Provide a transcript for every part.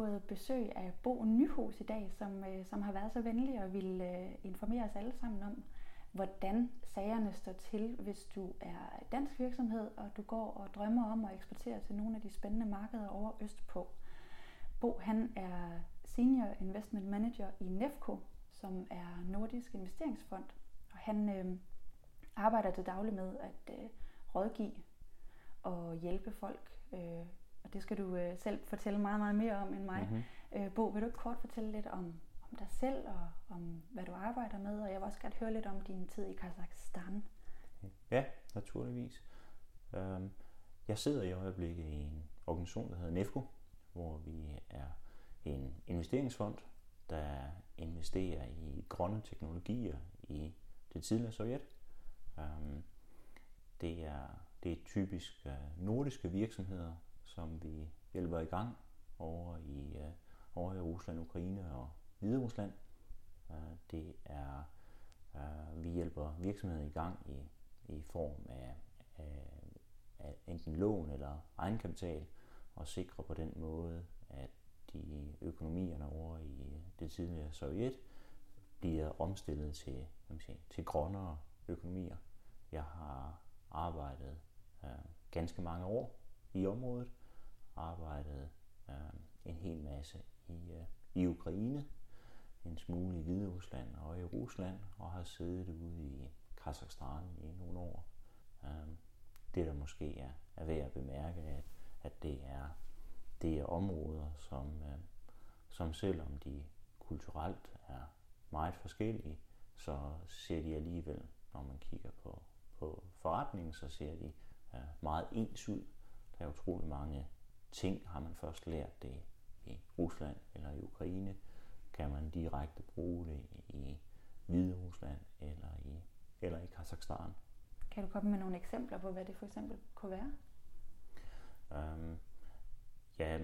fået besøg af Bo Nyhus i dag, som, øh, som har været så venlig og vil øh, informere os alle sammen om, hvordan sagerne står til, hvis du er dansk virksomhed, og du går og drømmer om at eksportere til nogle af de spændende markeder over Østpå. Bo han er Senior Investment Manager i Nefco, som er Nordisk Investeringsfond, og han øh, arbejder til daglig med at øh, rådgive og hjælpe folk. Øh, og det skal du øh, selv fortælle meget, meget mere om end mig. Mm-hmm. Øh, Bo, vil du ikke kort fortælle lidt om, om dig selv og om, hvad du arbejder med? Og jeg vil også gerne høre lidt om din tid i Kazakhstan. Ja, naturligvis. Øhm, jeg sidder i øjeblikket i en organisation, der hedder NEFCO, hvor vi er en investeringsfond, der investerer i grønne teknologier i det tidligere Sovjet. Øhm, det er, det er typisk øh, nordiske virksomheder, som vi hjælper i gang over i, øh, over i Rusland, Ukraine og Hvide Rusland. Øh, det er, øh, vi hjælper virksomheder i gang i, i form af, af, af enten lån eller egenkapital, og sikrer på den måde, at de økonomierne over i det tidligere Sovjet bliver omstillet til, hvad man siger, til grønnere økonomier. Jeg har arbejdet øh, ganske mange år i området, arbejdet øh, en hel masse i, øh, i Ukraine, en smule i Hvide Rusland og i Rusland, og har siddet ude i Kazakhstan i nogle år. Øh, det der måske er, er værd at bemærke, at, at det er det er områder, som, øh, som selvom de kulturelt er meget forskellige, så ser de alligevel, når man kigger på, på forretningen, så ser de øh, meget ens ud. Der er utrolig mange ting, har man først lært det i Rusland eller i Ukraine, kan man direkte bruge det i Hvide Rusland eller i, eller i Kazakhstan. Kan du komme med nogle eksempler på, hvad det for eksempel kunne være? Um, ja,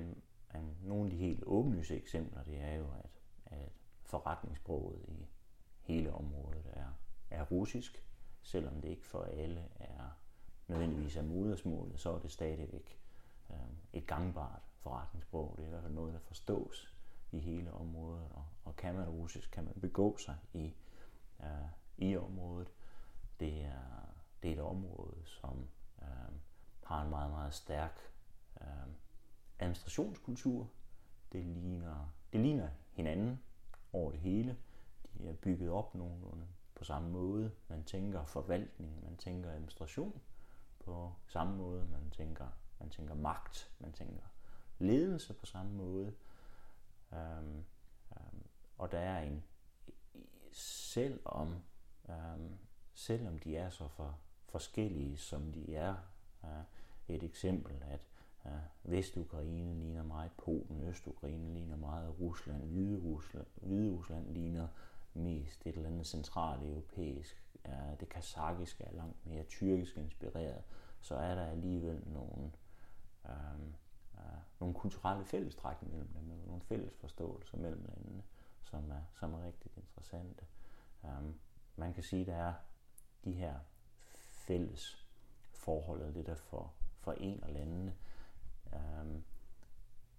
nogle af de helt åbenlyse eksempler, det er jo, at, at forretningssproget i hele området er, er russisk, selvom det ikke for alle er nødvendigvis er modersmålet, så er det stadigvæk Øhm, et gangbart forretningssprog. Det er i hvert fald noget, der forstås i hele området, og, og kan man russisk, kan man begå sig i, øh, i området. Det er, det er et område, som øh, har en meget, meget stærk øh, administrationskultur. Det ligner, det ligner hinanden over det hele. De er bygget op nogenlunde på samme måde. Man tænker forvaltning, man tænker administration på samme måde. Man tænker, man tænker magt, man tænker ledelse på samme måde. Øhm, øhm, og der er en, selvom, øhm, selvom de er så for, forskellige, som de er, øh, et eksempel, at øh, Vestukraine ligner meget Polen, Østukraine ligner meget Rusland, Hvide Rusland, ligner mest et eller andet centraleuropæisk. øh, det kazakiske er langt mere tyrkisk inspireret. Så er der alligevel nogle, øhm, øh, nogle kulturelle fællestræk mellem dem, nogle fælles forståelser mellem landene, som er, som er rigtig interessante. Øhm, man kan sige, at der er de her fælles forhold, det der for, forener landene, øh,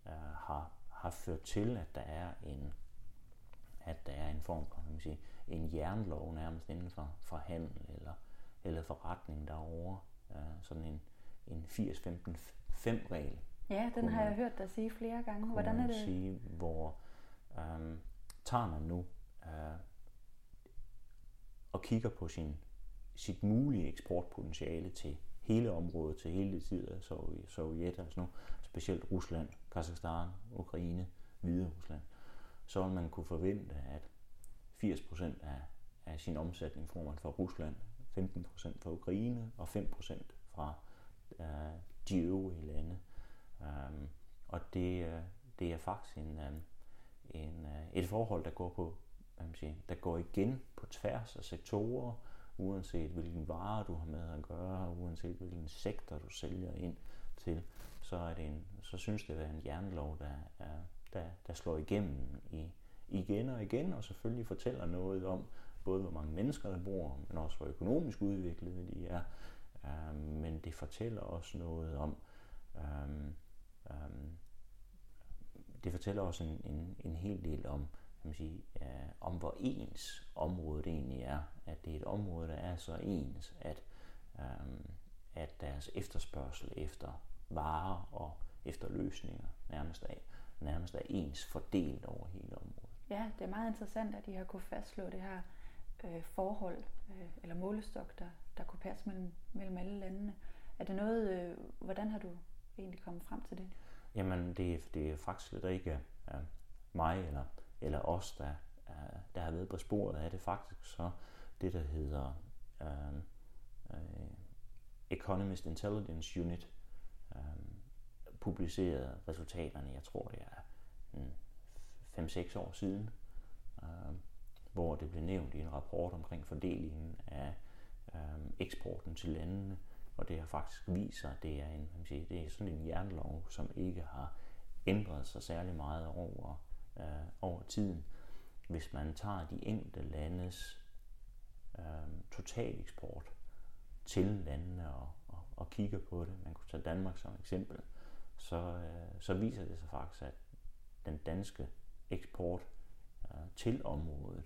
øh, har, har ført til, at der er en at der er en form for kan man sige, en jernlov nærmest inden for, for handel eller, eller forretning derovre. Øh, sådan en, en 80-15 regel. Ja, den har jeg hørt dig sige flere gange. Hvordan er det? Sige, hvor øh, tager man nu øh, og kigger på sin, sit mulige eksportpotentiale til hele området til hele tiden af Sovjet, altså nu, specielt Rusland, Kazakhstan, Ukraine, Hvide Rusland, så vil man kunne forvente, at 80% af, af sin omsætning får man fra Rusland, 15% fra Ukraine og 5% fra uh, de øvrige lande. Um, og det, uh, det er faktisk en, um, en, uh, et forhold, der går på hvad man siger, der går igen på tværs af sektorer, uanset hvilken vare du har med at gøre, uanset hvilken sektor du sælger ind til, så, er det en, så synes det at være en jernlov, der, er, der, der slår igennem i, igen og igen, og selvfølgelig fortæller noget om, både hvor mange mennesker der bor, men også hvor økonomisk udviklede de er øh, men det fortæller også noget om, øh, øh, det fortæller også en, en, en hel del om, kan man sige, øh, om hvor ens området egentlig er. At det er et område, der er så ens, at, øh, at deres efterspørgsel efter varer og efter løsninger nærmest er, nærmest er ens fordelt over hele området. Ja, det er meget interessant, at de har kunne fastslå det her øh, forhold øh, eller målestok, der, der kunne passe mellem, mellem alle landene. Er det noget, øh, hvordan har du egentlig kommet frem til det? Jamen, det, er, det er faktisk lidt ikke øh, mig eller, eller os, der, øh, der har været på sporet af det. Faktisk så det, der hedder øh, øh, Economist Intelligence Unit, øh, publicerede resultaterne, jeg tror det er mm, 5-6 år siden, øh, hvor det blev nævnt i en rapport omkring fordelingen af eksporten til landene, og det har faktisk vist sig, at det er, en, man siger, det er sådan en jernlov, som ikke har ændret sig særlig meget over, øh, over tiden. Hvis man tager de enkelte landes uh, totaleksport til landene og, og, og kigger på det, man kunne tage Danmark som eksempel, så, øh, så viser det sig faktisk, at den danske eksport øh, til området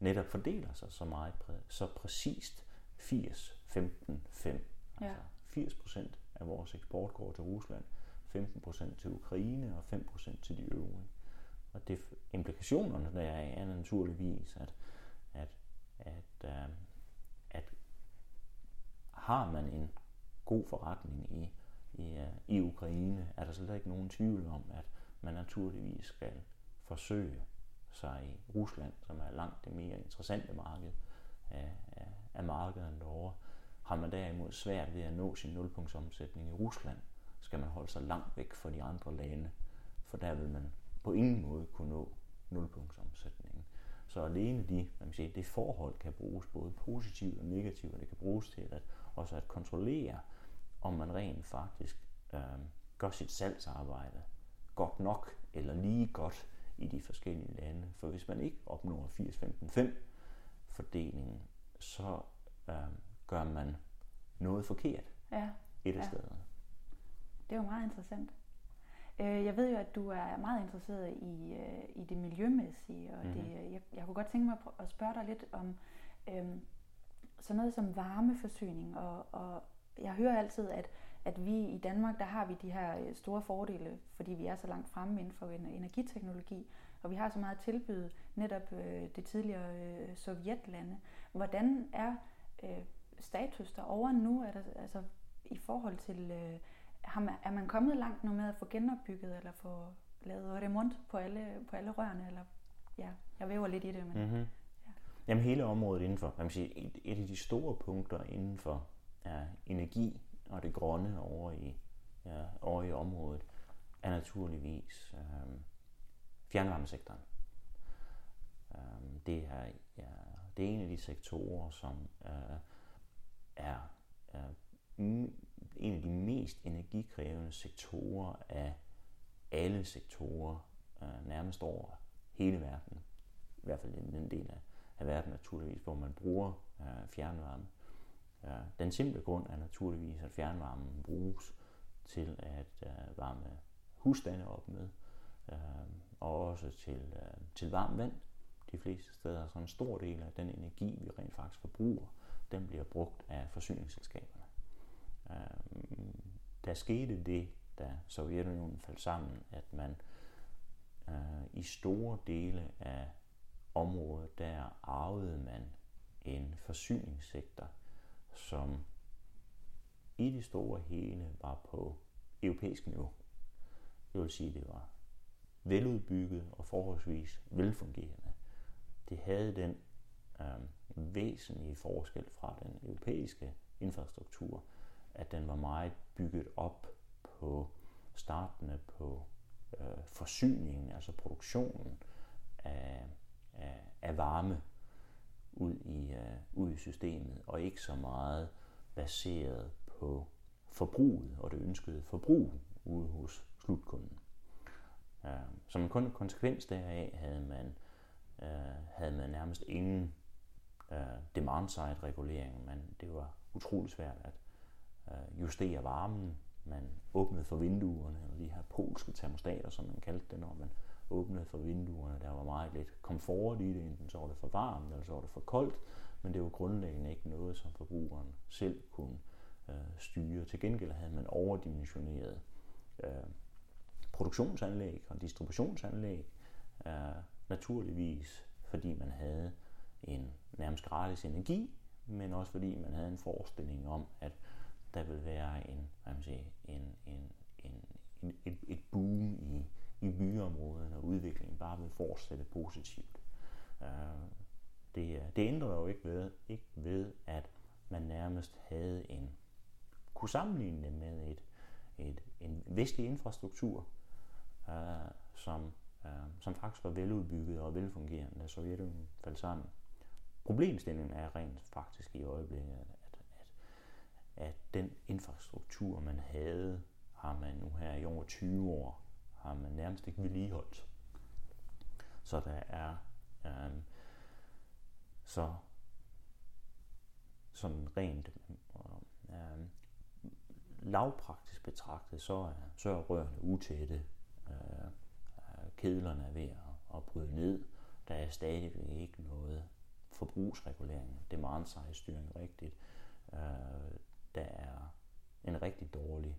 netop fordeler sig så meget så præcist 80 15 5 Ja. altså 80 procent af vores eksport går til Rusland 15 procent til Ukraine og 5 procent til de øvrige og det implikationerne der er, er naturligvis at at at, uh, at har man en god forretning i i, uh, i Ukraine, er der slet ikke nogen tvivl om, at man naturligvis skal forsøge sig i Rusland, som er langt det mere interessante marked af, af, markederne derovre. Har man derimod svært ved at nå sin nulpunktsomsætning i Rusland, skal man holde sig langt væk fra de andre lande, for der vil man på ingen måde kunne nå nulpunktsomsætningen. Så alene de, man kan sige, det forhold kan bruges både positivt og negativt, og det kan bruges til at også at kontrollere, om man rent faktisk øh, gør sit salgsarbejde godt nok eller lige godt i de forskellige lande. For hvis man ikke opnår 80-15-5 fordelingen, så øh, gør man noget forkert Ja, et af Ja. stederne. det er jo meget interessant. Øh, Jeg ved jo, at du er meget interesseret i, øh, i det miljømæssige, og Mhm. det, jeg, jeg kunne godt tænke mig at spørge dig lidt om øhm, sådan noget som varmeforsyning. Og, og jeg hører altid, at, at vi i Danmark, der har vi de her øh, store fordele, fordi vi er så langt fremme inden for en- energiteknologi, og vi har så meget at tilbyde netop øh, det tidligere øh, sovjetlande. Hvordan er øh, status derovre nu? Er der, altså, i forhold til, øh, har man, er man kommet langt nu med at få genopbygget eller få lavet remont på alle, på alle rørene? Eller, ja, jeg væver lidt i det, men Mm-hmm. Jamen hele området indenfor, man sige, et, et af de store punkter inden for ja, energi og det grønne over i, ja, over i området, er naturligvis øh, fjernvarmesektoren. Øhm, det, er, ja, det er en af de sektorer, som øh, er, øh, en af de mest energikrævende sektorer af alle sektorer, øh, nærmest over hele verden. I hvert fald i den del af, af verden naturligvis, hvor man bruger øh, fjernvarme. Øh, den simple grund er naturligvis, at fjernvarmen bruges til at øh, varme husstande op med, øh, og også til, øh, til varmt vand. De fleste steder, så en stor del af den energi, vi rent faktisk forbruger, den bliver brugt af forsyningsselskaberne. Øh, der skete det, da Sovjetunionen faldt sammen, at man øh, i store dele af området, der arvede man en forsyningssektor, som i det store hele var på europæisk niveau. Det vil sige, at det var veludbygget og forholdsvis velfungerende. Det havde den øh, væsentlige forskel fra den europæiske infrastruktur, at den var meget bygget op på startende på øh, forsyningen, altså produktionen af, af, af varme ud i, øh, ud i systemet, og ikke så meget baseret på forbruget og det ønskede forbrug ude hos slutkunden. Øh, som en kun- konsekvens deraf havde man, øh, havde man nærmest ingen øh, demand-side regulering, men det var utrolig svært at øh, justere varmen man åbnede for vinduerne, og de her polske termostater, som man kaldte det, når man åbnede for vinduerne. Der var meget lidt komfort i det, enten så var det for varmt, eller så var det for koldt, men det var grundlæggende ikke noget, som forbrugeren selv kunne øh, styre. Til gengæld havde man overdimensioneret øh, produktionsanlæg og distributionsanlæg, øh, naturligvis fordi man havde en nærmest gratis energi, men også fordi man havde en forestilling om, at der ville være en, hvad man siger, en, en, en, en, et, et boom i, i byområderne, og udviklingen bare ville fortsætte positivt. Uh, det, det ændrede jo ikke ved, ikke ved, at man nærmest havde en, kunne sammenligne det med et, et, en vestlig infrastruktur, øh, som, øh, som faktisk var veludbygget og velfungerende, da Sovjetunionen faldt sammen. Problemstillingen er rent faktisk i øjeblikket, at, at, at den infrastruktur, man havde, har man nu her i over 20 år, har man nærmest ikke vedligeholdt. Så der er øh, så sådan rent øh, lavpraktisk betragtet, så er, så er rørene utætte, Øh, kedlerne er ved at, at bryde ned, der er stadigvæk ikke noget forbrugsregulering, demand size styring rigtigt. Øh, der er en rigtig dårlig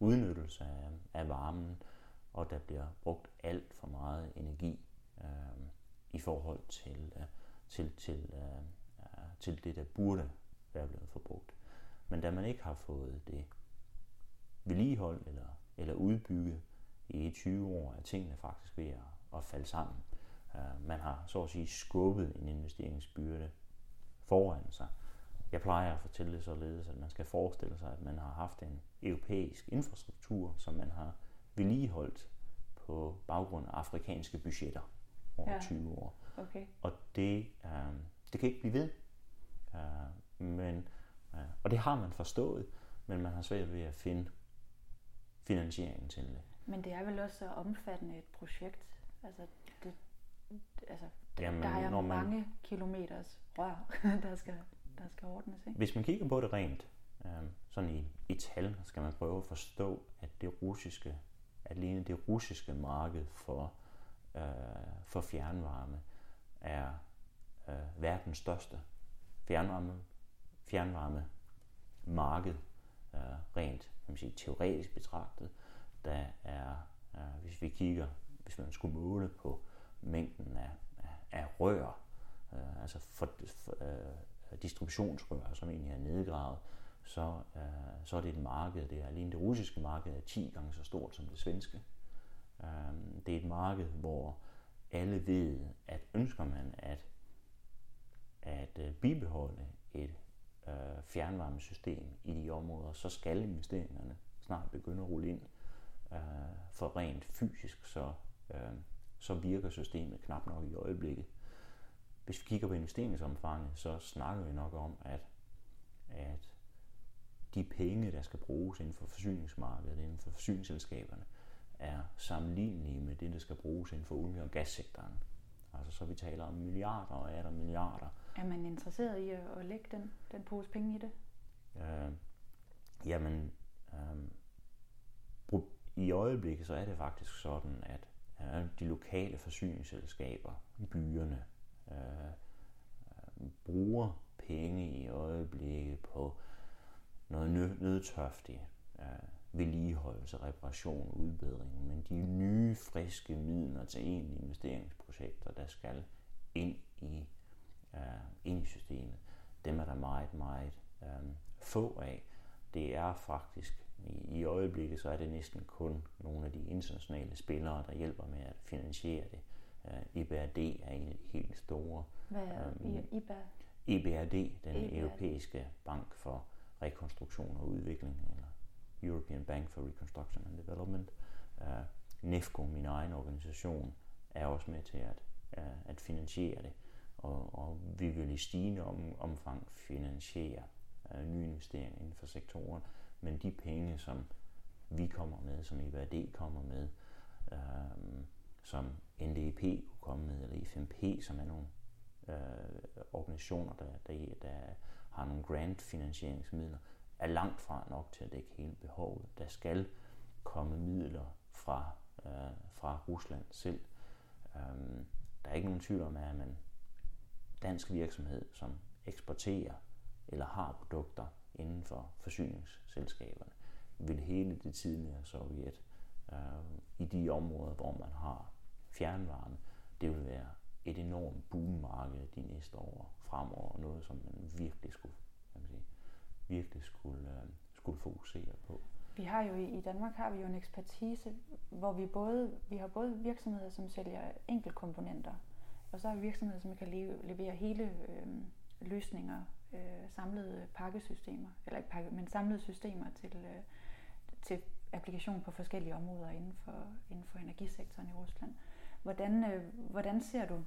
udnyttelse af, af varmen, og der bliver brugt alt for meget energi øh, i forhold til, øh, til, til, øh, til det, der burde være blevet forbrugt. Men da man ikke har fået det vedligeholdt eller, eller udbygget i 20 år, er tingene faktisk ved at, at falde sammen. Øh, man har så at sige skubbet en investeringsbyrde foran sig. Jeg plejer at fortælle det således, at man skal forestille sig, at man har haft en europæisk infrastruktur, som man har vedligeholdt på baggrund af afrikanske budgetter over ja. 20 år. Okay. Og det, øh, det kan ikke blive ved. Øh, men, øh, og det har man forstået, men man har svært ved at finde finansieringen til det. Men det er vel også så omfattende et projekt. Altså, det, altså, Jamen, der er jo man, mange kilometers rør, der skal, der skal ordnes. Ikke? Hvis man kigger på det rent, øh, sådan i, i tal, skal man prøve at forstå, at det russiske, alene det russiske marked for, øh, for fjernvarme er øh, verdens største fjernvarme, fjernvarme marked, øh, rent kan man sige, teoretisk betragtet. Der er, øh, hvis vi kigger, hvis man skulle måle på mængden af, af, af rør, øh, altså for, for, øh, distributionsrør, som egentlig er nedgravet, så, øh, så er det et marked, det er alene det russiske marked er 10 gange så stort som det svenske. Øh, det er et marked, hvor alle ved, at ønsker man at, at øh, bibeholde et øh, fjernvarmesystem i de områder, så skal investeringerne snart begynde at rulle ind. Øh, for rent fysisk, så øh, så virker systemet knap nok i øjeblikket. Hvis vi kigger på investeringsomfanget, så snakker vi nok om, at, at de penge, der skal bruges inden for forsyningsmarkedet, inden for forsyningsselskaberne, er sammenlignelige med det, der skal bruges inden for olie- og gassektoren. Altså så vi taler om milliarder og er der milliarder. Er man interesseret i at lægge den, den pose penge i det? Øh, jamen, øh, i øjeblikket så er det faktisk sådan, at øh, de lokale forsyningsselskaber, byerne, øh, øh, bruger penge i øjeblikket på noget nødtørftigt øh, vedligeholdelse, reparation, udbedring, men de nye, friske midler til en investeringsprojekter, der skal ind i, øh, ind i systemet, dem er der meget, meget øh, få af. Det er faktisk i, I øjeblikket så er det næsten kun nogle af de internationale spillere, der hjælper med at finansiere det. Uh, EBRD er en af de helt store. Hvad er um, IBA? EBRD, den EBRD. europæiske bank for rekonstruktion og udvikling, eller European Bank for Reconstruction and Development. Uh, NEFCO, min egen organisation, er også med til at, uh, at finansiere det, og, og vi vil i stigende om, omfang finansiere uh, nye investeringer inden for sektoren men de penge, som vi kommer med, som IVRD kommer med, øh, som NDEP kunne komme med, eller FMP, som er nogle øh, organisationer, der, der, der har nogle grant-finansieringsmidler, er langt fra nok til at dække hele behovet. Der skal komme midler fra, øh, fra Rusland selv. Øh, der er ikke nogen tvivl om, at man dansk virksomhed, som eksporterer eller har produkter inden for forsyningsselskaberne, vil hele det tidligere Sovjet øh, i de områder, hvor man har fjernvarme, det vil være et enormt boommarked de næste år fremover, noget som man virkelig skulle, kan man sige, virkelig skulle, øh, skulle fokusere på. Vi har jo i Danmark har vi jo en ekspertise, hvor vi både vi har både virksomheder, som sælger enkeltkomponenter, og så har vi virksomheder, som kan levere hele øh, løsninger, øh, samlede pakkesystemer, eller ikke pakke, men samlede systemer til, øh, til applikation på forskellige områder inden for, inden for energisektoren i Rusland. Hvordan, øh, hvordan ser du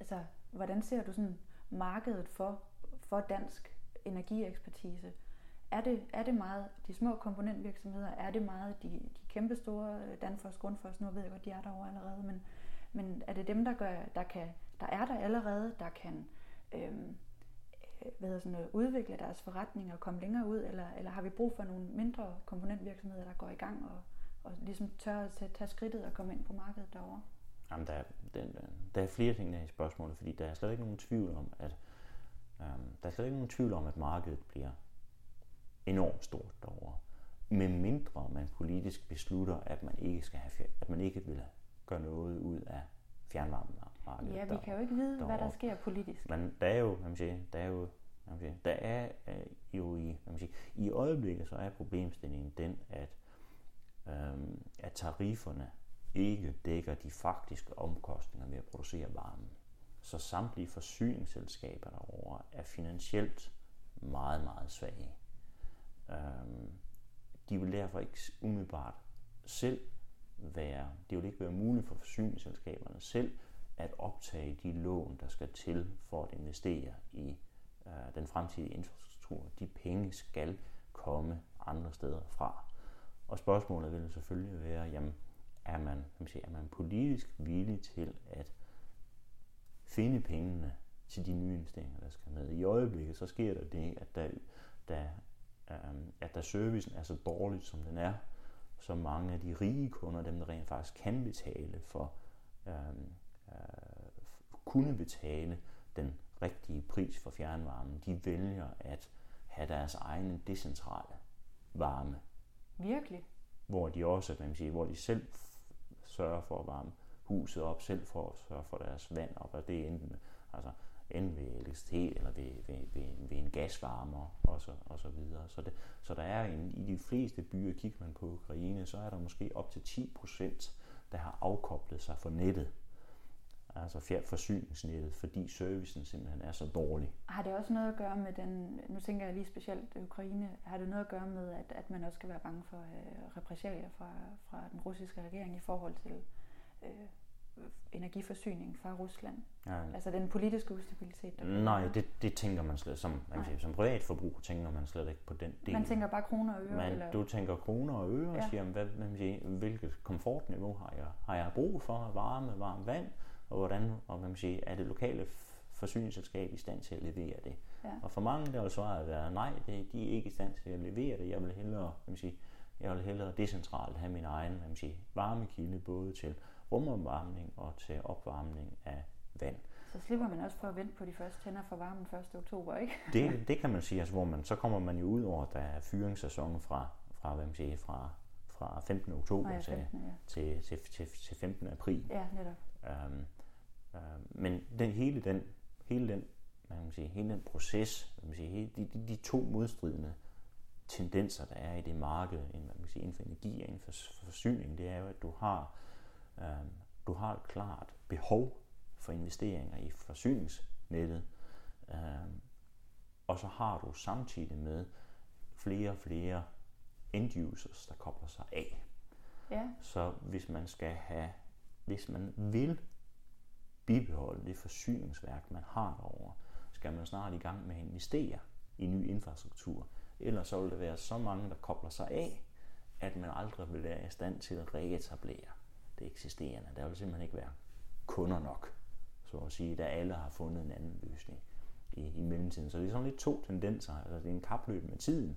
altså, hvordan ser du sådan markedet for, for dansk energiekspertise? Er det, er det meget de små komponentvirksomheder? Er det meget de, de kæmpe store, øh, Danfoss, Grundfos, nu ved jeg godt, de er derovre allerede, men, men er det dem, der, gør, der, kan, der er der allerede, der kan øhm, øh, hvad hedder sådan noget, udvikle deres forretning og komme længere ud, eller, eller har vi brug for nogle mindre komponentvirksomheder, der går i gang og, og ligesom tør at tage, tage skridtet og komme ind på markedet derovre? Jamen, der, der, der er flere ting der i spørgsmålet, fordi der er slet ikke nogen tvivl om, at øhm, der er slet ikke nogen tvivl om, at markedet bliver enormt stort derovre. Med mindre man politisk beslutter, at man ikke skal have, at man ikke vil gøre noget ud af fjernvarmemarkedet. Ja, vi kan jo ikke vide, derovre. hvad der sker politisk. Men der er jo, man siger, der er jo man siger, der er øh, jo i, man siger, i øjeblikket så er problemstillingen den, at, øhm, at tarifferne ikke dækker de faktiske omkostninger ved at producere varme. Så samtlige forsyningsselskaber derovre er finansielt meget, meget svage. Øhm, de vil derfor ikke umiddelbart selv være, det vil ikke være muligt for forsyningsselskaberne selv at optage de lån, der skal til for at investere i øh, den fremtidige infrastruktur. De penge skal komme andre steder fra. Og spørgsmålet vil selvfølgelig være, jamen, er man, kan man sige, er man politisk villig til at finde pengene til de nye investeringer, der skal med. I øjeblikket så sker der det, at der, der, um, at der servicen er så dårligt, som den er, så mange af de rige kunder, dem der rent faktisk kan betale for, um, kunne betale den rigtige pris for fjernvarmen, de vælger at have deres egen decentrale varme. Virkelig? Hvor de også, kan man sige, hvor de selv sørger for at varme huset op, selv for at sørge for deres vand op, og det er enten, altså, enten ved elektricitet eller ved, ved, ved, ved en gasvarmer og så, og så videre. Så, det, så der er en, i de fleste byer, kigger man på Ukraine, så er der måske op til 10 procent, der har afkoblet sig fra nettet altså forsyningsnettet, fordi servicen simpelthen er så dårlig. Har det også noget at gøre med den, nu tænker jeg lige specielt Ukraine, har det noget at gøre med, at, at man også skal være bange for øh, repressalier fra, fra den russiske regering i forhold til øh, energiforsyning fra Rusland? Ja. Altså den politiske ustabilitet? Der Nej, det, det tænker man slet, som, man siger, som privatforbruger tænker man slet ikke på den del. Man tænker bare kroner og øre? Men eller? du tænker kroner og øre ja. og siger, hvad, hvad siger, hvilket komfortniveau har jeg, har jeg brug for? Varme, varmt vand? Og hvordan og man siger, er det lokale forsyningsselskab i stand til at levere det. Ja. Og for mange der vil svaret være, nej, det, de er ikke i stand til at levere det. Jeg vil hellere, hvad man siger, jeg vil hellere decentralt have min egen hvad man siger, varmekilde, både til rumopvarmning og til opvarmning af vand. Så slipper man også for at vente på de første tænder for varmen 1. oktober, ikke? det, det kan man sige, altså, hvor man, så kommer man jo ud over, der er fyringssæsonen fra, fra, hvad man siger, fra, fra 15. oktober ja, 15, ja. til, til, til, til 15. april. Ja, netop. Um, Øh, men den, hele den, hele den, man kan sige, hele den proces, man kan sige, hele, de, de, de to modstridende tendenser, der er i det marked, man kan sige, inden for energi og inden for forsyning, det er jo, at du har, øh, du har et klart behov for investeringer i forsyningsnettet, øh, og så har du samtidig med flere og flere end users, der kobler sig af. Ja. Så hvis man skal have, hvis man vil bibeholde det forsyningsværk, man har derovre, skal man snart i gang med at investere i ny infrastruktur. Ellers så vil der være så mange, der kobler sig af, at man aldrig vil være i stand til at reetablere det eksisterende. Der vil simpelthen ikke være kunder nok, så at sige, da alle har fundet en anden løsning. i, i mellemtiden. Så det er sådan lidt to tendenser. Altså det er en kapløb med tiden.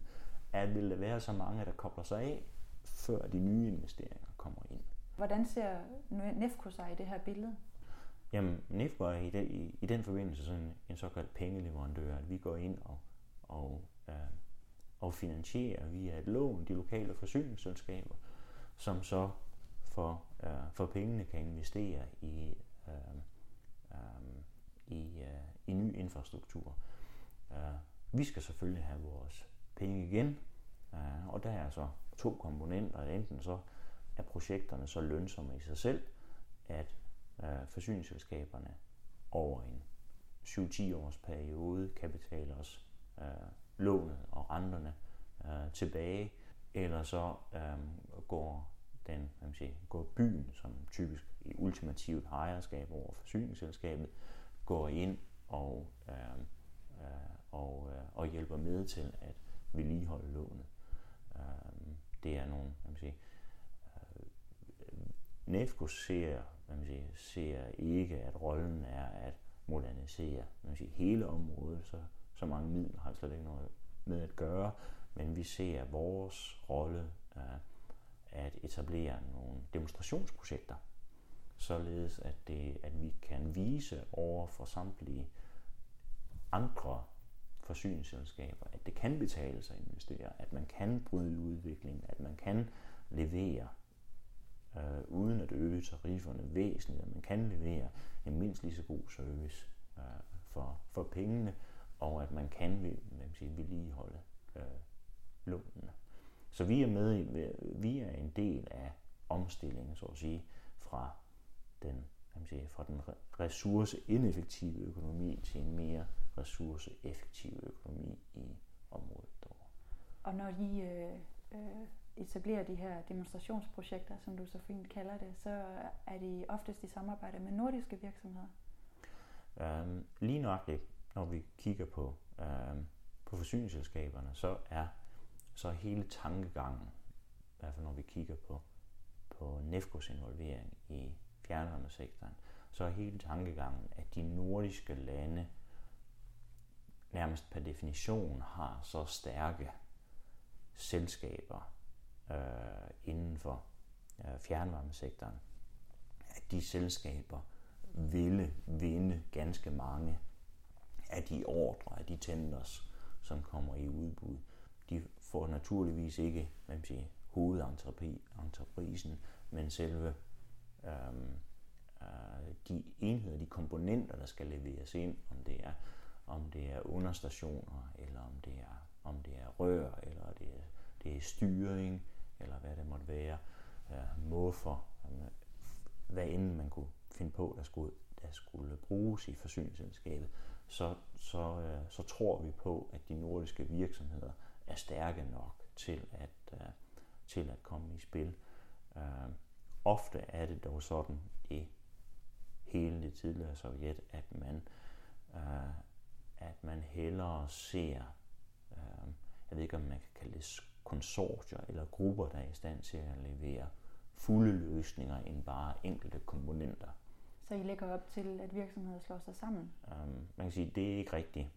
At vil der være så mange, der kobler sig af, før de nye investeringer kommer ind. Hvordan ser Nefco sig i det her billede? Jamen, Nefco er i, den, i, i den forbindelse sådan en såkaldt pengeleverandør, at vi går ind og, og, øh, og finansierer via et lån de lokale forsyningsselskaber, som så for, øh, for pengene kan investere i, øh, øh, i, øh, i ny infrastruktur. Øh, vi skal selvfølgelig have vores penge igen, øh, og der er så to komponenter. Enten så er projekterne så lønsomme i sig selv, at øh, forsyningsselskaberne over en 7-10 års periode kan betale os øh, lånet og renterne øh, tilbage, eller så øh, går den, hvad man siger, går byen, som typisk i ultimativt har ejerskab over forsyningsselskabet, går ind og, øh, øh, og, øh, og hjælper med til at vedligeholde lånet. Øh, det er nogle, hvad man siger, øh, Nefco ser, hvad man sige, ser ikke, at rollen er at modernisere. Hvad man sige, hele området, så, så mange midler har slet ikke noget med at gøre, men vi ser vores rolle øh, at etablere nogle demonstrationsprojekter, således at, det, at vi kan vise over for samtlige andre forsyningsselskaber, at det kan betale sig at investere, at man kan bryde udviklingen, at man kan levere øh, uden at øge tarifferne væsentligt, at man kan levere en mindst lige så god service øh, for, for pengene, og at man kan hvad man sige, vedligeholde øh, lånene. Så vi er med i, vi er en del af omstillingen, så at sige, fra den, hvad man sige, fra den ressourceineffektive økonomi til en mere ressourceeffektiv økonomi i området derovre. Og når I øh, øh, etablerer de her demonstrationsprojekter, som du så fint kalder det, så er de oftest i samarbejde med nordiske virksomheder? Øhm, lige nøjagtigt, når vi kigger på, øhm, på forsyningsselskaberne, så er så hele tankegangen, i hvert fald når vi kigger på, på Nefcos involvering i fjernvarmesektoren, så er hele tankegangen, at de nordiske lande nærmest per definition har så stærke selskaber øh, inden for øh, fjernvarmesektoren, at de selskaber ville vinde ganske mange af de ordre, af de tenders, som kommer i udbud. De får naturligvis ikke hvad man siger, hovedentreprisen, men selve øhm, øh, de enheder, de komponenter, der skal leveres ind, om det er om det er understationer, eller om det er, om det er rør, eller det er, det er styring, eller hvad det måtte være, øh, måfer, øh, hvad end man kunne finde på, der skulle, der skulle bruges i forsyningsselskabet, så, så, øh, så tror vi på, at de nordiske virksomheder er stærke nok til at, øh, til at komme i spil. Øh, ofte er det dog sådan i hele det tidligere Sovjet, at man, øh, at man hellere ser, øh, jeg ved ikke om man kan kalde det konsortier eller grupper, der er i stand til at levere fulde løsninger end bare enkelte komponenter. Så I lægger op til, at virksomheder slår sig sammen? Um, man kan sige, at det er ikke rigtigt.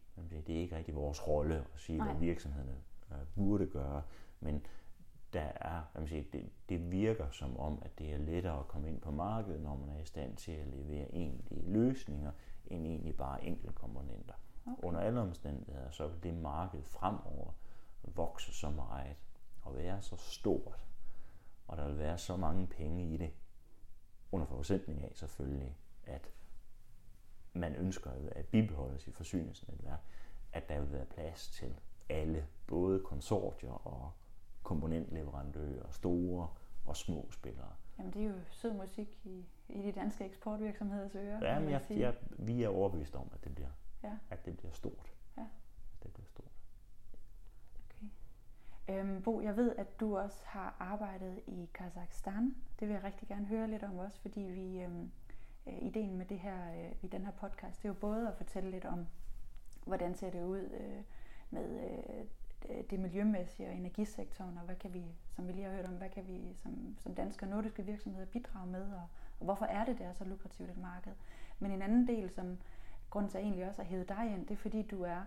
Det er ikke rigtig vores rolle at sige, Nej. hvad virksomhederne øh, burde gøre, men der er, hvad man siger, det, det virker som om, at det er lettere at komme ind på markedet, når man er i stand til at levere egentlige løsninger, end egentlig bare enkelte komponenter. Okay. Under alle omstændigheder, så vil det marked fremover vokse så meget og være så stort, og der vil være så mange penge i det, under forudsætning af selvfølgelig, at man ønsker at bibeholde sit forsyningsnetværk, at der vil være plads til alle, både konsortier og komponentleverandører, store og små spillere. Jamen det er jo sød musik i, i de danske eksportvirksomheders ører. Ja, men jeg, jeg, vi er overbevist om, at det bliver, ja. at det bliver stort. Ja. Det bliver stort. Øhm, Bo, jeg ved, at du også har arbejdet i Kazakhstan. Det vil jeg rigtig gerne høre lidt om også, fordi vi, øhm, øh, ideen med det her, øh, i den her podcast, det er jo både at fortælle lidt om, hvordan ser det ud øh, med øh, øh det miljømæssige og energisektoren, og hvad kan vi, som vi lige har hørt om, hvad kan vi som, som danske og nordiske virksomheder bidrage med, og, og hvorfor er det, der så lukrativt et marked. Men en anden del, som grund til at egentlig også har hævet dig ind, det er fordi du er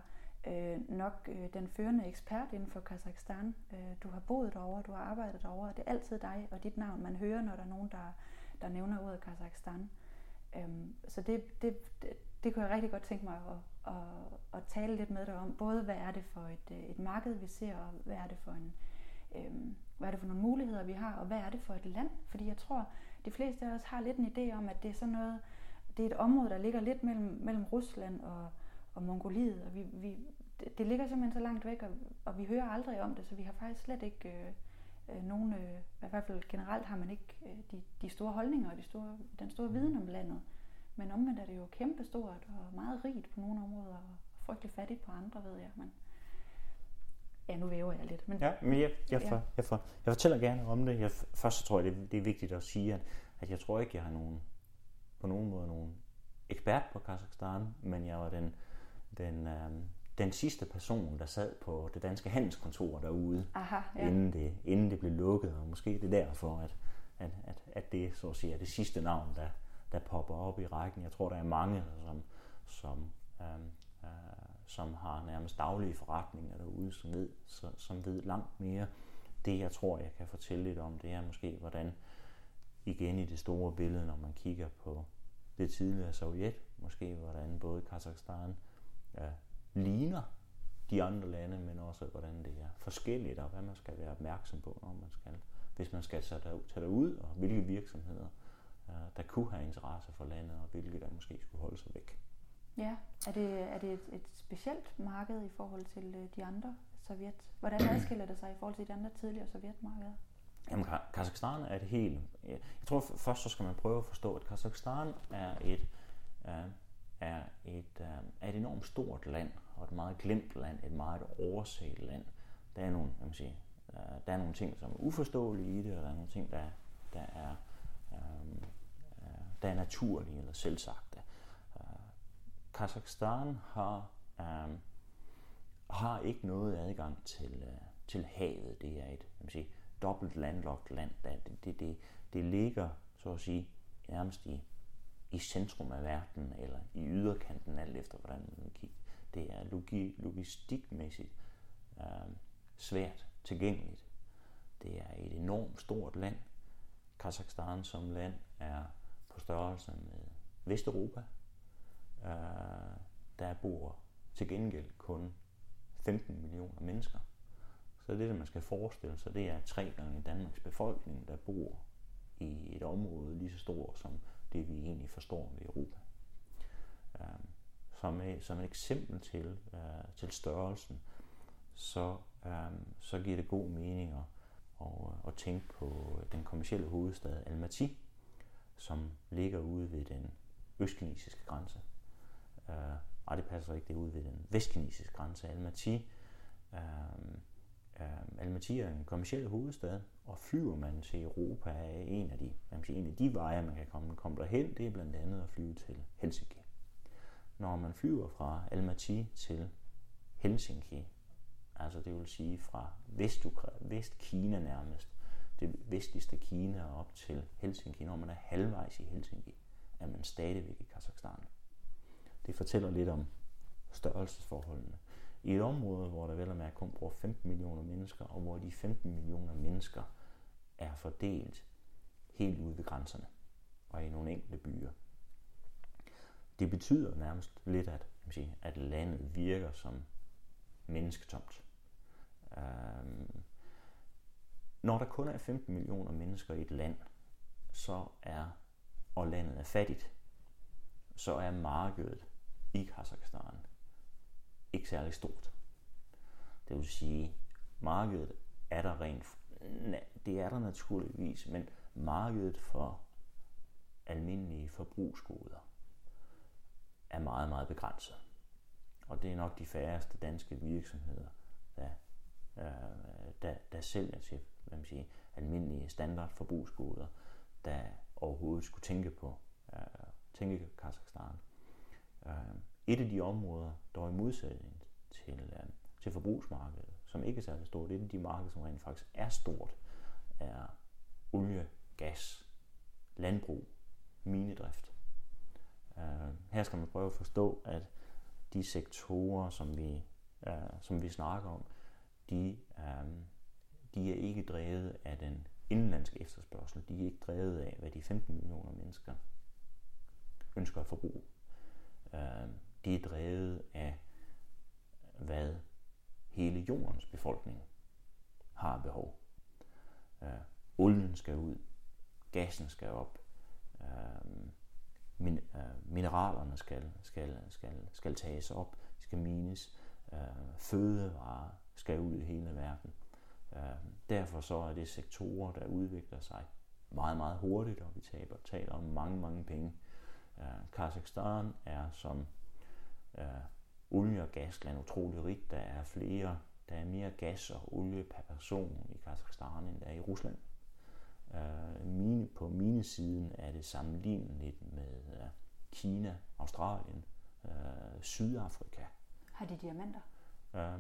øh, nok øh, den førende ekspert inden for Kazakhstan. Øh, du har boet derovre, du har arbejdet derovre, og det er altid dig og dit navn, man hører, når der er nogen, der, der nævner ordet Kazakhstan. Øh, så det, det, det, det kunne jeg rigtig godt tænke mig at, at, at tale lidt med dig om. Både hvad er det for et, øh, et marked, vi ser, og hvad er det for en, øhm, hvad er det for nogle muligheder, vi har, og hvad er det for et land? Fordi jeg tror, de fleste af os har lidt en idé om, at det er sådan noget, det er et område, der ligger lidt mellem, mellem Rusland og, og Mongoliet, og vi, vi, det, ligger simpelthen så langt væk, og, og vi hører aldrig om det, så vi har faktisk slet ikke øh, øh, nogen, øh, i hvert fald generelt har man ikke øh, de, de store holdninger og de store, den store viden om landet. Men omvendt er det jo kæmpestort og meget rigt på nogle områder, og frygtelig fattigt på andre, ved jeg. Men, ja, nu væver jeg lidt. Men, ja, men jeg, jeg, for, ja. jeg, for, jeg fortæller gerne om det. Jeg, først så tror jeg, det, det er vigtigt at sige, at, at jeg tror ikke, jeg har nogen, på nogen måde nogen ekspert på Kazakhstan, men jeg var den, den, øhm, den sidste person, der sad på det danske handelskontor derude, Aha, ja. inden, det, inden det blev lukket, og måske det er derfor, at, at, at, at det så at sige, er det sidste navn, der, der popper op i rækken. Jeg tror, der er mange, som, som, øhm, øh, som har nærmest daglige forretninger derude, som ved, som ved langt mere. Det, jeg tror, jeg kan fortælle lidt om, det er måske, hvordan igen i det store billede, når man kigger på det tidligere Sovjet, måske hvordan både Kazakhstan ja, ligner de andre lande, men også hvordan det er forskelligt, og hvad man skal være opmærksom på, når man skal, hvis man skal tage derud, og hvilke virksomheder der kunne have interesse for landet, og hvilke der måske skulle holde sig væk. Ja, er det, er det et, et specielt marked i forhold til øh, de andre sovjet? Hvordan adskiller det sig i forhold til de andre tidligere sovjetmarkeder? Jamen, Kazakhstan er et helt... Jeg tror først så skal man prøve at forstå, at Kazakhstan er et, uh, er et, øh, er et enormt stort land, og et meget glemt land, et meget overset land. Der er nogle, jeg sige, øh, der er nogle ting, som er uforståelige i det, og der er nogle ting, der, der er øh, øh der er naturlige eller selvsagte. Øh, Kazakhstan har, øh, har ikke noget adgang til, øh, til havet. Det er et man sige, dobbelt landlogt land. Det, det, det, det ligger, så at sige, nærmest i, i centrum af verden, eller i yderkanten, alt efter hvordan man kigger. Det er logi, logistikmæssigt øh, svært tilgængeligt. Det er et enormt stort land. Kazakhstan som land er på størrelse med Vesteuropa. Øh, der bor til gengæld kun 15 millioner mennesker. Så det, man skal forestille sig, det er tre gange Danmarks befolkning, der bor i et område lige så stort som det, vi egentlig forstår ved Europa. Øh, som, et, som et eksempel til, øh, til størrelsen, så, øh, så giver det god mening at, at, øh, at tænke på den kommercielle hovedstad Almaty, som ligger ude ved den østkinesiske grænse. Uh, ej, det passer ikke, det er ude ved den vestkinesiske grænse. Almaty, uh, Øhm, uh, Almaty er en kommersiel hovedstad, og flyver man til Europa er en af de, man sige, en af de veje, man kan komme, komme derhen, det er blandt andet at flyve til Helsinki. Når man flyver fra Almaty til Helsinki, altså det vil sige fra Vestkina nærmest, det vestligste Kina op til Helsinki. Når man er halvvejs i Helsinki, er man stadigvæk i Kazakhstan. Det fortæller lidt om størrelsesforholdene. I et område, hvor der vel og mærke kun bor 15 millioner mennesker, og hvor de 15 millioner mennesker er fordelt helt ude ved grænserne og i nogle enkelte byer. Det betyder nærmest lidt, at, at landet virker som mennesketomt. Øhm, når der kun er 15 millioner mennesker i et land, så er, og landet er fattigt, så er markedet i Kazakhstan ikke særlig stort. Det vil sige, markedet er der rent, det er der naturligvis, men markedet for almindelige forbrugsgoder er meget, meget begrænset. Og det er nok de færreste danske virksomheder, der, øh, der, der sælger til hvad man siger, almindelige standardforbrugsgoder, der overhovedet skulle tænke på øh, tænke Kazakhstan. Øh, et af de områder, der er i modsætning til, uh, til forbrugsmarkedet, som ikke er særlig stort, et af de markeder, som rent faktisk er stort, er olie, gas, landbrug, minedrift. Øh, her skal man prøve at forstå, at de sektorer, som vi, øh, som vi snakker om, de, øh, de er ikke drevet af den indlandske efterspørgsel. De er ikke drevet af, hvad de 15 millioner mennesker ønsker at forbruge. Øh, de er drevet af, hvad hele jordens befolkning har behov. Øh, olien skal ud, gassen skal op, øh, min, øh, mineralerne skal, skal, skal, skal tages op, skal mines, øh, fødevarer skal ud i hele verden. Øh, derfor så er det sektorer, der udvikler sig meget, meget hurtigt, og vi taber, taler om mange, mange penge. Øh, Kazakhstan er som øh, olie- og gasland utrolig rigt. Der er flere, der er mere gas og olie per person i Kazakhstan, end der er i Rusland. Øh, mine, på minesiden er det sammenligneligt med øh, Kina, Australien, øh, Sydafrika. Har de diamanter? Øh,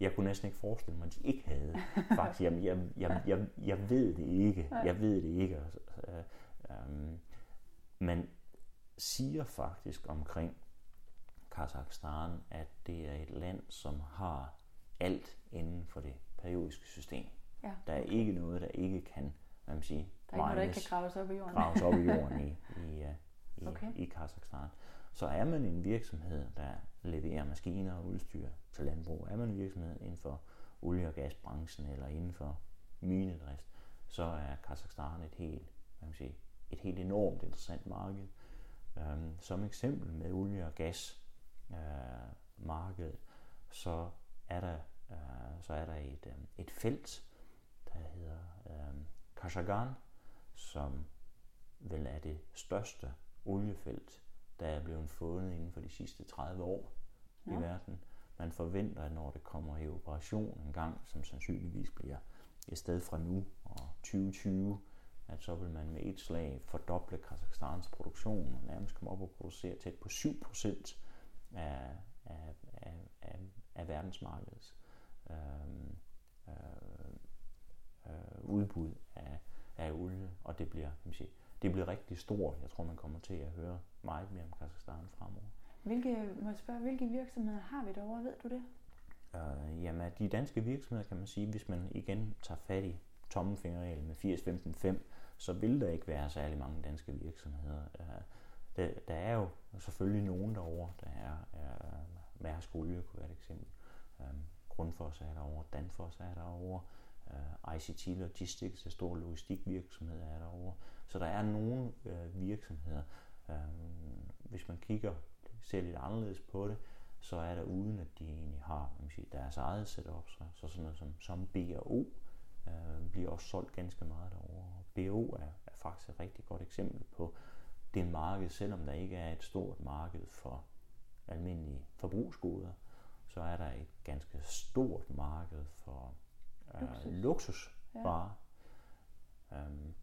jeg kunne næsten ikke forestille mig, at de ikke havde. Faktisk, jeg, jeg, jeg, jeg, jeg ved det ikke. Jeg ved det ikke. Øh, øh, man siger faktisk omkring Kazakhstan, at det er et land, som har alt inden for det periodiske system. Ja. Der er ikke noget, der ikke kan, hvad man sige, Der er ikke noget, der ikke kan graves op i jorden. graves op i jorden i, i, øh, i, Okay. okay. i Kazakhstan. Så er man en virksomhed, der leverer maskiner og udstyr til landbrug, er man en virksomhed inden for olie- og gasbranchen eller inden for minedrift, så er Kazakhstan et helt, hvad man sige, et helt enormt interessant marked. Um, som eksempel med olie- og gas uh, marked, så er der, uh, så er der et, um, et felt, der hedder um, Kashagan, som vel er det største oliefelt, der er blevet fundet inden for de sidste 30 år ja. I verden. Man forventer, at når det kommer i operation en gang, som sandsynligvis bliver et sted fra nu og 2020, at så vil man med et slag fordoble Kazakhstans produktion og nærmest komme op og producere tæt på 7% af, af, af, af, af verdensmarkedets øhm, øh, øh, udbud af, af olie, og det bliver, kan man sige, det bliver rigtig stort. Jeg tror, man kommer til at høre meget mere om Kazakhstan fremover. Hvilke, må jeg spørge, hvilke virksomheder har vi derovre? Ved du det? Øh, jamen, de danske virksomheder kan man sige, hvis man igen tager fat i tommelfingerreglen med 80-15-5, så vil der ikke være særlig mange danske virksomheder. Øh, der, der er jo selvfølgelig nogen derovre, der er, er Mærsk Olie kunne være et eksempel. Øh, Grundfos er derovre, Danfoss er derovre, øh, ICT Logistics, en stor logistikvirksomhed er derovre. Så der er nogle øh, virksomheder, øh, hvis man kigger, ser lidt anderledes på det, så er der uden at de egentlig har kan man sige, deres eget setup, så, så sådan noget som, som BRO øh, bliver også solgt ganske meget derovre. B&O er, er faktisk et rigtig godt eksempel på det marked, selvom der ikke er et stort marked for almindelige forbrugsgoder, så er der et ganske stort marked for øh, Luksus. luksusvarer. Ja. Øhm,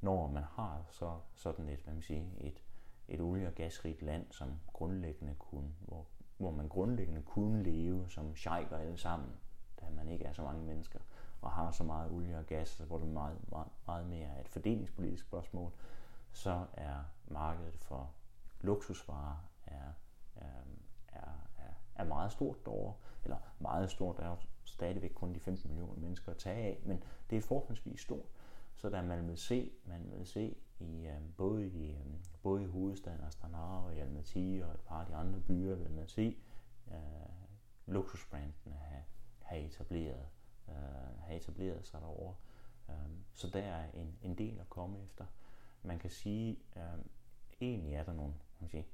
når man har så sådan et, hvad man siger, et, et olie- og gasrigt land, som grundlæggende kunne, hvor, hvor man grundlæggende kunne leve som sheiker alle sammen, da man ikke er så mange mennesker, og har så meget olie og gas, hvor det meget, meget, meget mere er et fordelingspolitisk spørgsmål, så er markedet for luksusvarer er, er, er, er, er meget stort derovre, eller meget stort, der er jo stadigvæk kun de 15 millioner mennesker at tage af, men det er forholdsvis stort. Så da man vil se, man vil se i, øh, både, i, øh, både i hovedstaden Astana og i Almaty og et par af de andre byer, vil man se øh, luksusbrandene have, have, etableret, øh, have etableret sig derovre. Øh, så der er en, en del at komme efter. Man kan sige, øh, egentlig er der nogle, man sige,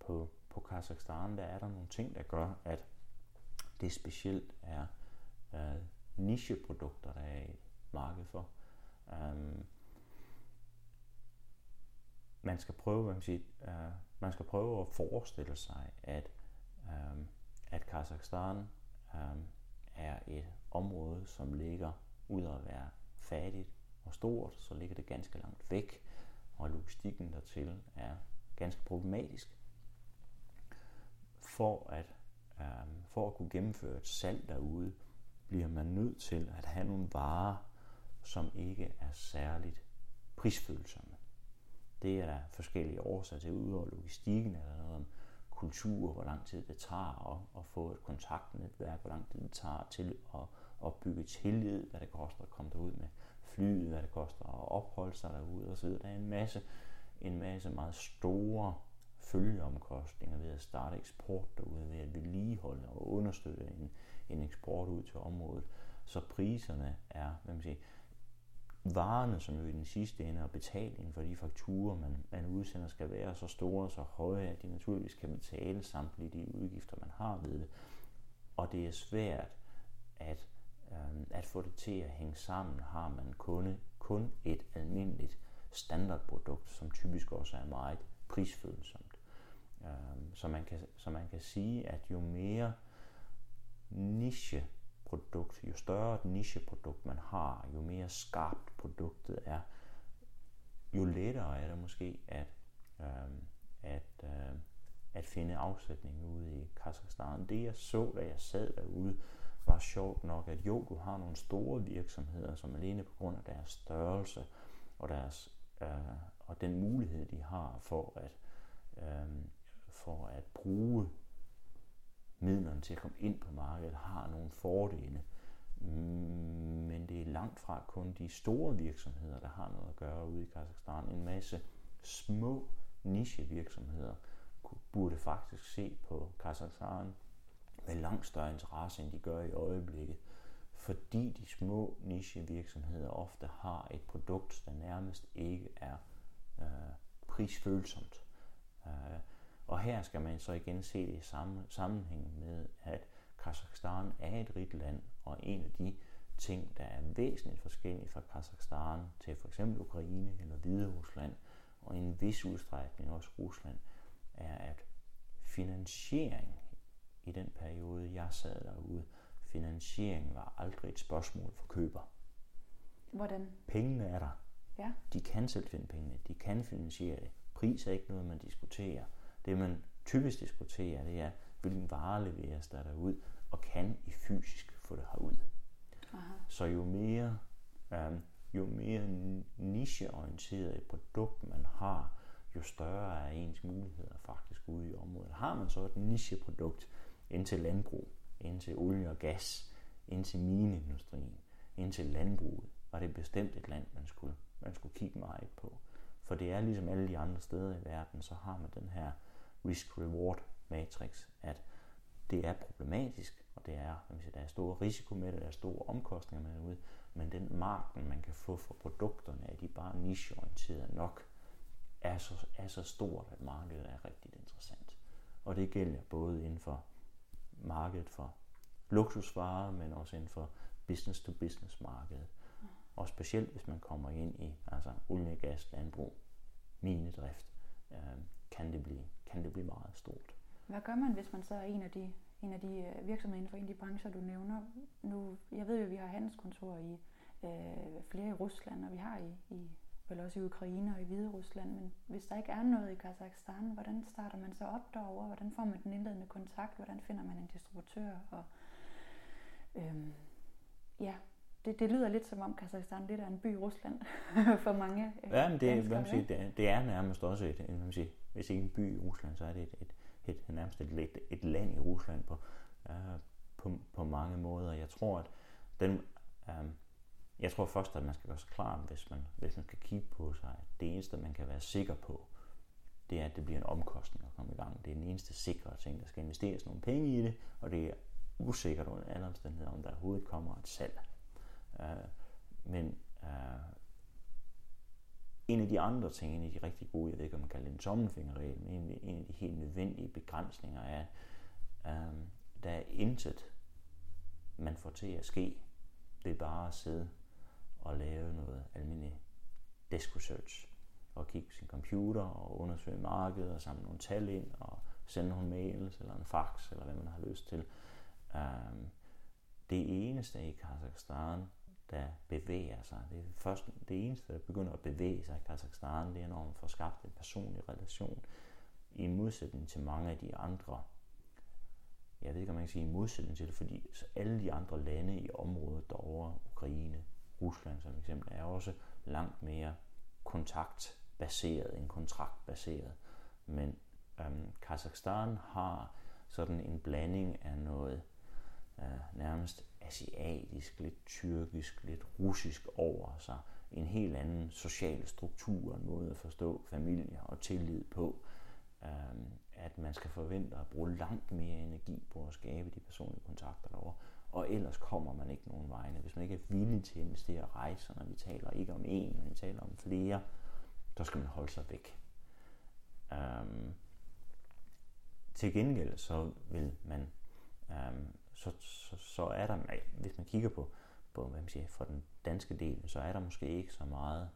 på, på Kazakhstan, der er der nogle ting, der gør, at det specielt er øh, nicheprodukter, der er et marked for. Um, man skal prøve, hvad man, siger, uh, øh, man skal prøve at forestille sig, at, um, at Kazakhstan um, øhm, er et område, som ligger ud at være fattigt og stort, så ligger det ganske langt væk, og logistikken dertil er ganske problematisk. For at, øh, for at kunne gennemføre et salg derude, bliver man nødt til at have nogle varer, som ikke er særligt prisfølsomme. Det er der forskellige årsager til. Udover logistikken eller noget om kultur, hvor lang tid det tager at, at få et kontaktnetværk, hvor lang tid det tager til at opbygge tillid, hvad det koster at komme derud med flyet, hvad det koster at opholde sig derude osv. Der er en masse, en masse meget store følgeomkostninger ved at starte eksport derude, ved at vedligeholde og understøtte en, en eksport ud til området. Så priserne er, hvad man siger, varerne, som jo i den sidste ende er betalingen for de fakturer, man, man udsender, skal være så store og så høje, at de naturligvis kan betale samtlige de udgifter, man har ved det. Og det er svært at, Øhm, at få det til at hænge sammen, har man kun, kun et almindeligt standardprodukt, som typisk også er meget prisfølsomt. Øhm, så, man kan, så man kan sige, at jo mere nicheprodukt, jo større et nicheprodukt man har, jo mere skarpt produktet er, jo lettere er det måske at, øh, at, øh, at finde afsætning ude i Kazakhstan. Det jeg så, da jeg sad derude, var sjovt nok, at jo, du har nogle store virksomheder, som alene på grund af deres størrelse og, deres, øh, og den mulighed, de har for at, øh, for at bruge midlerne til at komme ind på markedet har nogle fordele. Men det er langt fra kun de store virksomheder, der har noget at gøre ude i Kazakhstan. En masse små nichevirksomheder burde faktisk se på Kazakhstan med langt større interesse, end de gør i øjeblikket. Fordi de små nichevirksomheder ofte har et produkt, der nærmest ikke er øh, prisfølsomt. Øh, og her skal man så igen se det i samme sammenhæng med, at Kazakhstan er et rigt land, og en af de ting, der er væsentligt forskellige fra Kazakhstan til for eksempel Ukraine eller Hvide Rusland, og i en vis udstrækning også Rusland, er, at finansiering i den periode, jeg sad derude, finansiering var aldrig et spørgsmål for køber. Hvordan? Pengene er der. Ja. De kan selv finde pengene. De kan finansiere det. Pris er ikke noget, man diskuterer. Det man typisk diskuterer, det er, hvilken vare leveres der derud, og kan I fysisk få det herud. Aha. Så jo mere, um, jo mere nicheorienteret et produkt man har, jo større er ens muligheder faktisk ude i området. Har man så et nicheprodukt ind til landbrug, ind til olie og gas, ind til mineindustrien, ind til landbruget, var det bestemt et land, man skulle, man skulle kigge meget på. For det er ligesom alle de andre steder i verden, så har man den her risk-reward matrix, at det er problematisk, og det er, hvis der er store risiko med det, der er store omkostninger med det men den marken, man kan få for produkterne, er de bare nicheorienteret nok, er så, er så stort, at markedet er rigtig interessant. Og det gælder både inden for markedet for luksusvarer, men også inden for business-to-business markedet. Og specielt hvis man kommer ind i altså olie, gas, landbrug, minedrift, øh, kan det blive kan det blive meget stort. Hvad gør man, hvis man så er en af de, en af de øh, virksomheder inden for en af de brancher, du nævner? Nu, jeg ved jo, at vi har handelskontorer i øh, flere i Rusland, og vi har i, i vel også i Ukraine og i Hvide Rusland, men hvis der ikke er noget i Kazakhstan, hvordan starter man så op derover? Hvordan får man den indledende kontakt? Hvordan finder man en distributør? Og, øhm, ja, det, det lyder lidt som om Kazakhstan lidt er en by i Rusland for mange øh, Ja, men det, hvad man siger, det, det er nærmest også et, hvad man siger, hvis ikke en by i Rusland, så er det et, et, et, nærmest et, et, et land i Rusland på, uh, på, på mange måder. Jeg tror, at den, um, jeg tror først, at man skal gøre sig klar, hvis man, hvis man skal kigge på sig, at det eneste, man kan være sikker på, det er, at det bliver en omkostning at komme i gang. Det er den eneste sikre ting, der skal investeres nogle penge i det, og det er usikkert under alle omstændigheder, om der overhovedet kommer et salg. Uh, men uh, en af de andre ting, en af de rigtig gode, jeg ved ikke, om man kalder det en tommelfingerregel, men en af de helt nødvendige begrænsninger er, at um, der er intet, man får til at ske ved bare at sidde og lave noget almindelig desk research og kigge på sin computer og undersøge markedet og samle nogle tal ind og sende nogle mails eller en fax eller hvad man har lyst til. Um, det eneste i Kazakhstan, der bevæger sig. Det, er først, det eneste, der begynder at bevæge sig i Kazakhstan, det er, når man får skabt en personlig relation. I modsætning til mange af de andre, jeg ved ikke, om man kan sige i modsætning til det, fordi alle de andre lande i området derovre, Ukraine, Rusland som eksempel, er også langt mere kontaktbaseret end en. Men øhm, Kazakhstan har sådan en blanding af noget øh, nærmest asiatisk, lidt tyrkisk, lidt russisk over sig. En helt anden social struktur, en måde at forstå familie og tillid på. Øhm, at man skal forvente at bruge langt mere energi på at skabe de personlige kontakter derovre. Og ellers kommer man ikke nogen vegne. Hvis man ikke er villig til at investere rejser, når vi taler ikke om en, men vi taler om flere, så skal man holde sig væk. Øhm, til gengæld så vil man, øhm, så, så, så er der, hvis man kigger på, på hvad man siger, for den danske del, så er der måske ikke så meget,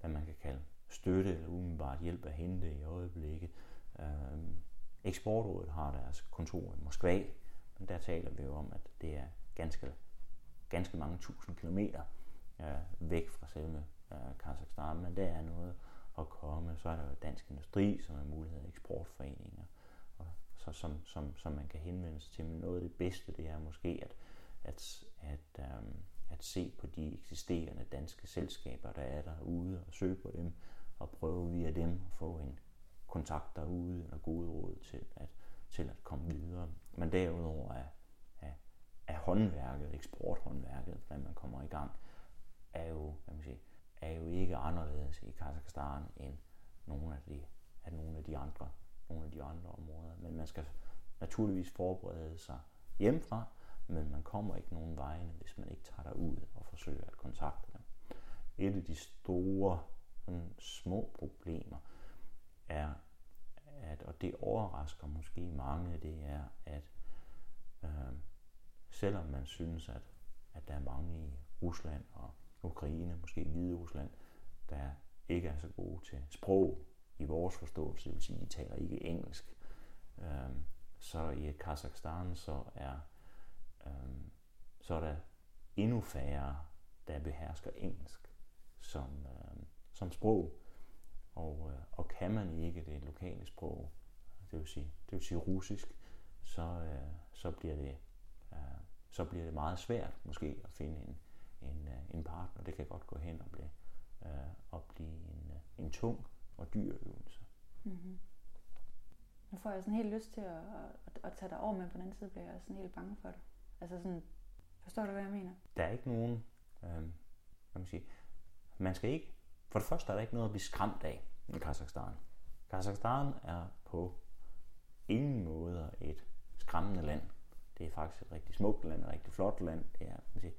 hvad man kan kalde støtte eller umiddelbart hjælp at hente i øjeblikket. Øhm, Eksportrådet har deres kontor i Moskva, men der taler vi jo om, at det er ganske, ganske mange tusind kilometer øh, væk fra selve øh, Kazakhstan, men der er noget at komme. Så er der jo Dansk Industri, som er mulighed for eksportforeninger, og så, som, som, som man kan henvende sig til. Men noget af det bedste, det er måske at, at, at, øh, at se på de eksisterende danske selskaber, der er derude, og søge på dem, og prøve via dem at få en kontakt derude, eller gode råd til at, til at komme videre. Men derudover er, er, er håndværket, eksporthåndværket, hvordan man kommer i gang, er jo, hvad man siger, er jo ikke anderledes i Kazakhstan end nogle af de, af nogle af de andre, nogle af de andre områder. Men man skal naturligvis forberede sig hjemmefra, men man kommer ikke nogen vegne, hvis man ikke tager derud og forsøger at kontakte dem. Et af de store sådan små problemer er, at, og det overrasker måske mange, det er, at øh, selvom man synes, at, at der er mange i Rusland og Ukraine, måske Hvide Rusland, der ikke er så gode til sprog i vores forståelse, det vil sige, de taler ikke engelsk. Øh, så i Kazakhstan så er, øh, så er der endnu færre, der behersker engelsk som, øh, som sprog. Og, øh, og kan man ikke det lokale sprog, det vil sige, det vil sige russisk, så, øh, så, bliver det, øh, så bliver det meget svært måske at finde en, en, øh, en partner. Det kan godt gå hen og blive, øh, og blive en, øh, en tung og dyr øvelse. Mm-hmm. Nu får jeg sådan helt lyst til at, at, at tage dig over, men på den anden side bliver jeg sådan helt bange for det. Altså sådan, forstår du, hvad jeg mener? Der er ikke nogen, øh, hvad man sige, man skal ikke, for det første er der ikke noget at blive skræmt af i Kazakhstan. Kazakhstan er på ingen måde et skræmmende land. Det er faktisk et rigtig smukt land, et rigtig flot land. Det er, man siger,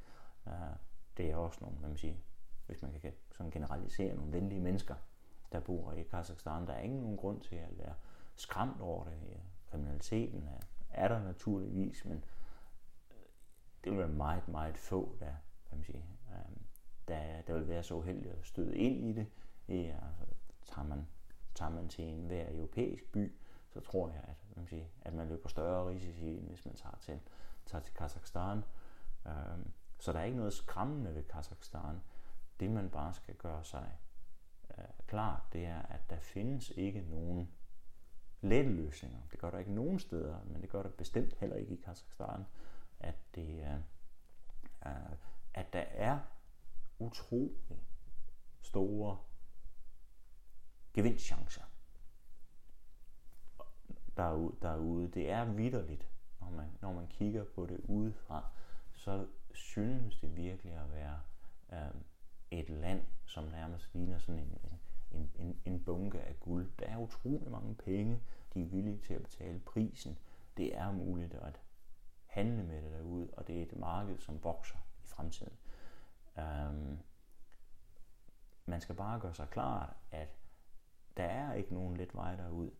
uh, det er også nogle, hvad man siger, hvis man kan sådan generalisere, nogle venlige mennesker, der bor i Kazakhstan. Der er ingen nogen grund til at være skræmt over det. Kriminaliteten er, er der naturligvis, men øh, det vil være meget, meget få, der, kan man siger, um, der, der vil være så uheldige at støde ind i det. Ja, altså, tager, man, tager man til en hver europæisk by, så tror jeg, at man, siger, at man løber større risici, end hvis man tager til, tager til Kazakhstan. Um, så der er ikke noget skræmmende ved Kazakhstan. Det man bare skal gøre sig uh, klart, det er, at der findes ikke nogen lette løsninger. Det gør der ikke nogen steder, men det gør der bestemt heller ikke i Kazakhstan, at, det, uh, at der er utrolig store gevinstchancer derude. derude. Det er vidderligt, når man, når man kigger på det udefra, så synes det virkelig at være øh, et land, som nærmest ligner sådan en, en, en, en bunke af guld. Der er utrolig mange penge, de er villige til at betale prisen. Det er muligt at handle med det derude, og det er et marked, som vokser i fremtiden. Um, man skal bare gøre sig klart, at der er ikke nogen let vej derud.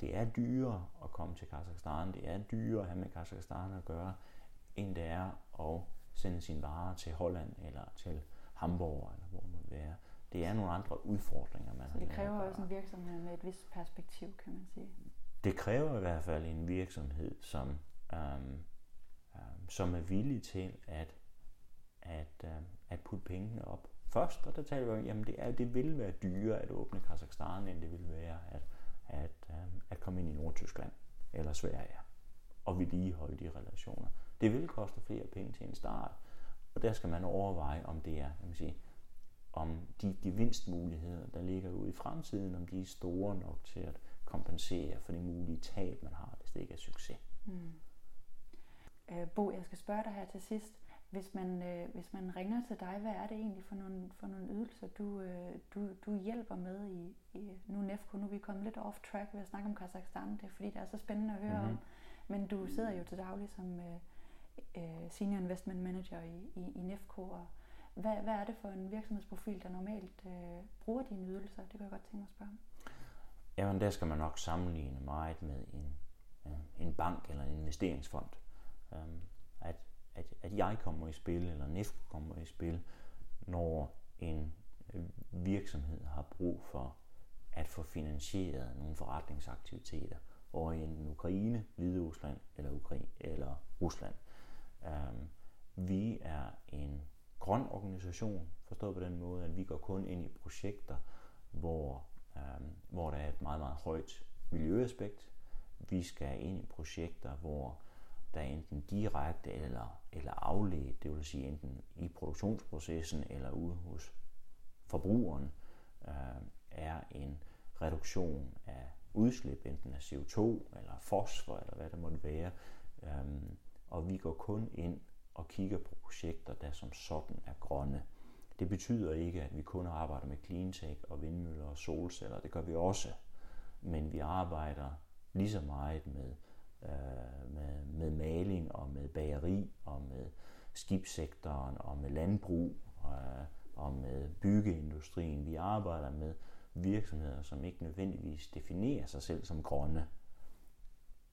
Det er dyrere at komme til Kazakhstan, det er dyrere at have med Kazakhstan at gøre, end det er at sende sine varer til Holland eller til Hamburg, eller hvor må være. Det er nogle andre udfordringer, man Så det kræver også en virksomhed med et vist perspektiv, kan man sige. Det kræver i hvert fald en virksomhed, som, øhm, øhm, som er villig til at, at, øh, at putte pengene op. Først, og der taler vi om, jamen det, er, det vil være dyrere at åbne Kazakhstan, end det vil være at, at, øh, at komme ind i Nordtyskland eller Sverige og vedligeholde de relationer. Det vil koste flere penge til en start, og der skal man overveje, om det er, kan man sige, om de gevinstmuligheder, der ligger ude i fremtiden, om de er store nok til at kompensere for de mulige tab, man har, hvis det ikke er succes. Mm. Øh, Bo, jeg skal spørge dig her til sidst. Hvis man, øh, hvis man ringer til dig, hvad er det egentlig for nogle, for nogle ydelser, du, øh, du, du hjælper med i, i nu NEFCO? Nu er vi kommet lidt off track ved at snakke om Kazakhstan, det er fordi, det er så spændende at høre mm-hmm. om. Men du sidder jo til daglig som øh, øh, Senior Investment Manager i, i, i NEFCO, og hvad, hvad er det for en virksomhedsprofil, der normalt øh, bruger dine ydelser? Det kan jeg godt tænke mig at spørge om. Jamen, der skal man nok sammenligne meget med en, en bank eller en investeringsfond. At jeg kommer i spil, eller NEFCO kommer i spil, når en øh, virksomhed har brug for at få finansieret nogle forretningsaktiviteter over i enten Ukraine, Hvide Rusland eller, Ukraine, eller Rusland. Um, vi er en grøn organisation, forstået på den måde, at vi går kun ind i projekter, hvor, um, hvor der er et meget, meget højt miljøaspekt. Vi skal ind i projekter, hvor der enten direkte eller, eller afledt, det vil sige enten i produktionsprocessen eller ude hos forbrugeren, øh, er en reduktion af udslip, enten af CO2 eller fosfor eller hvad det måtte være. Øh, og vi går kun ind og kigger på projekter, der som sådan er grønne. Det betyder ikke, at vi kun arbejder med cleantech og vindmøller og solceller. Det gør vi også. Men vi arbejder lige så meget med øh, med, med maling og med bageri og med skibssektoren og med landbrug øh, og med byggeindustrien. Vi arbejder med virksomheder, som ikke nødvendigvis definerer sig selv som grønne,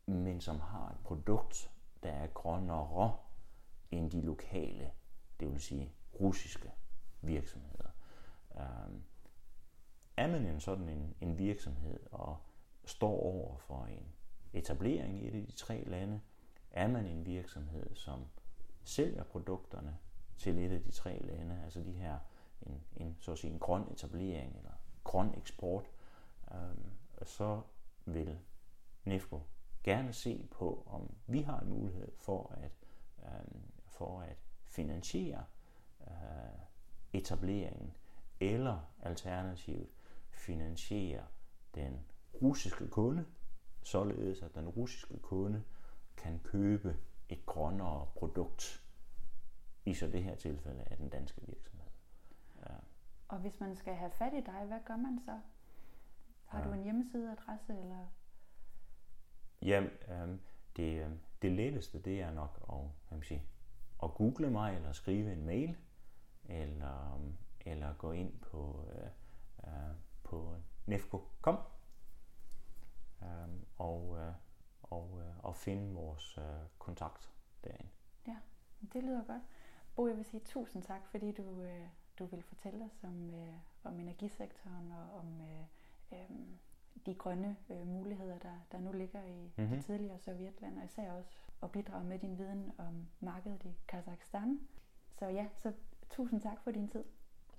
men som har et produkt, der er grønnere end de lokale, det vil sige russiske virksomheder. Øh, er man en sådan en, en virksomhed og står over for en etablering i et af de tre lande, er man en virksomhed, som sælger produkterne til et af de tre lande, altså de her en, en, så at sige, en grøn etablering eller grøn eksport, øhm, så vil NEFCO gerne se på, om vi har en mulighed for at, øhm, for at finansiere øh, etableringen, eller alternativt finansiere den russiske kunde, således at den russiske kunde kan købe et grønnere produkt, i så det her tilfælde af den danske virksomhed. Ja. Og hvis man skal have fat i dig, hvad gør man så? Har ja. du en hjemmesideadresse? Eller? Jamen, øh, det, øhm, det letteste det er nok at, hvad man sige, at google mig, eller skrive en mail, eller, øhm, eller gå ind på, øh, øh, på nefco.com øh, og, øh, og, øh, og finde vores øh, kontakt derinde. Ja, det lyder godt. Bo, jeg vil sige tusind tak, fordi du, øh, du vil fortælle os om, øh, om energisektoren og om øh, øh, de grønne øh, muligheder, der, der nu ligger i mm-hmm. det tidligere Sovjetland, og især også at bidrage med din viden om markedet i Kazakhstan. Så ja, så tusind tak for din tid.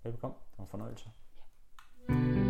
Velkommen. Det var en fornøjelse. Ja.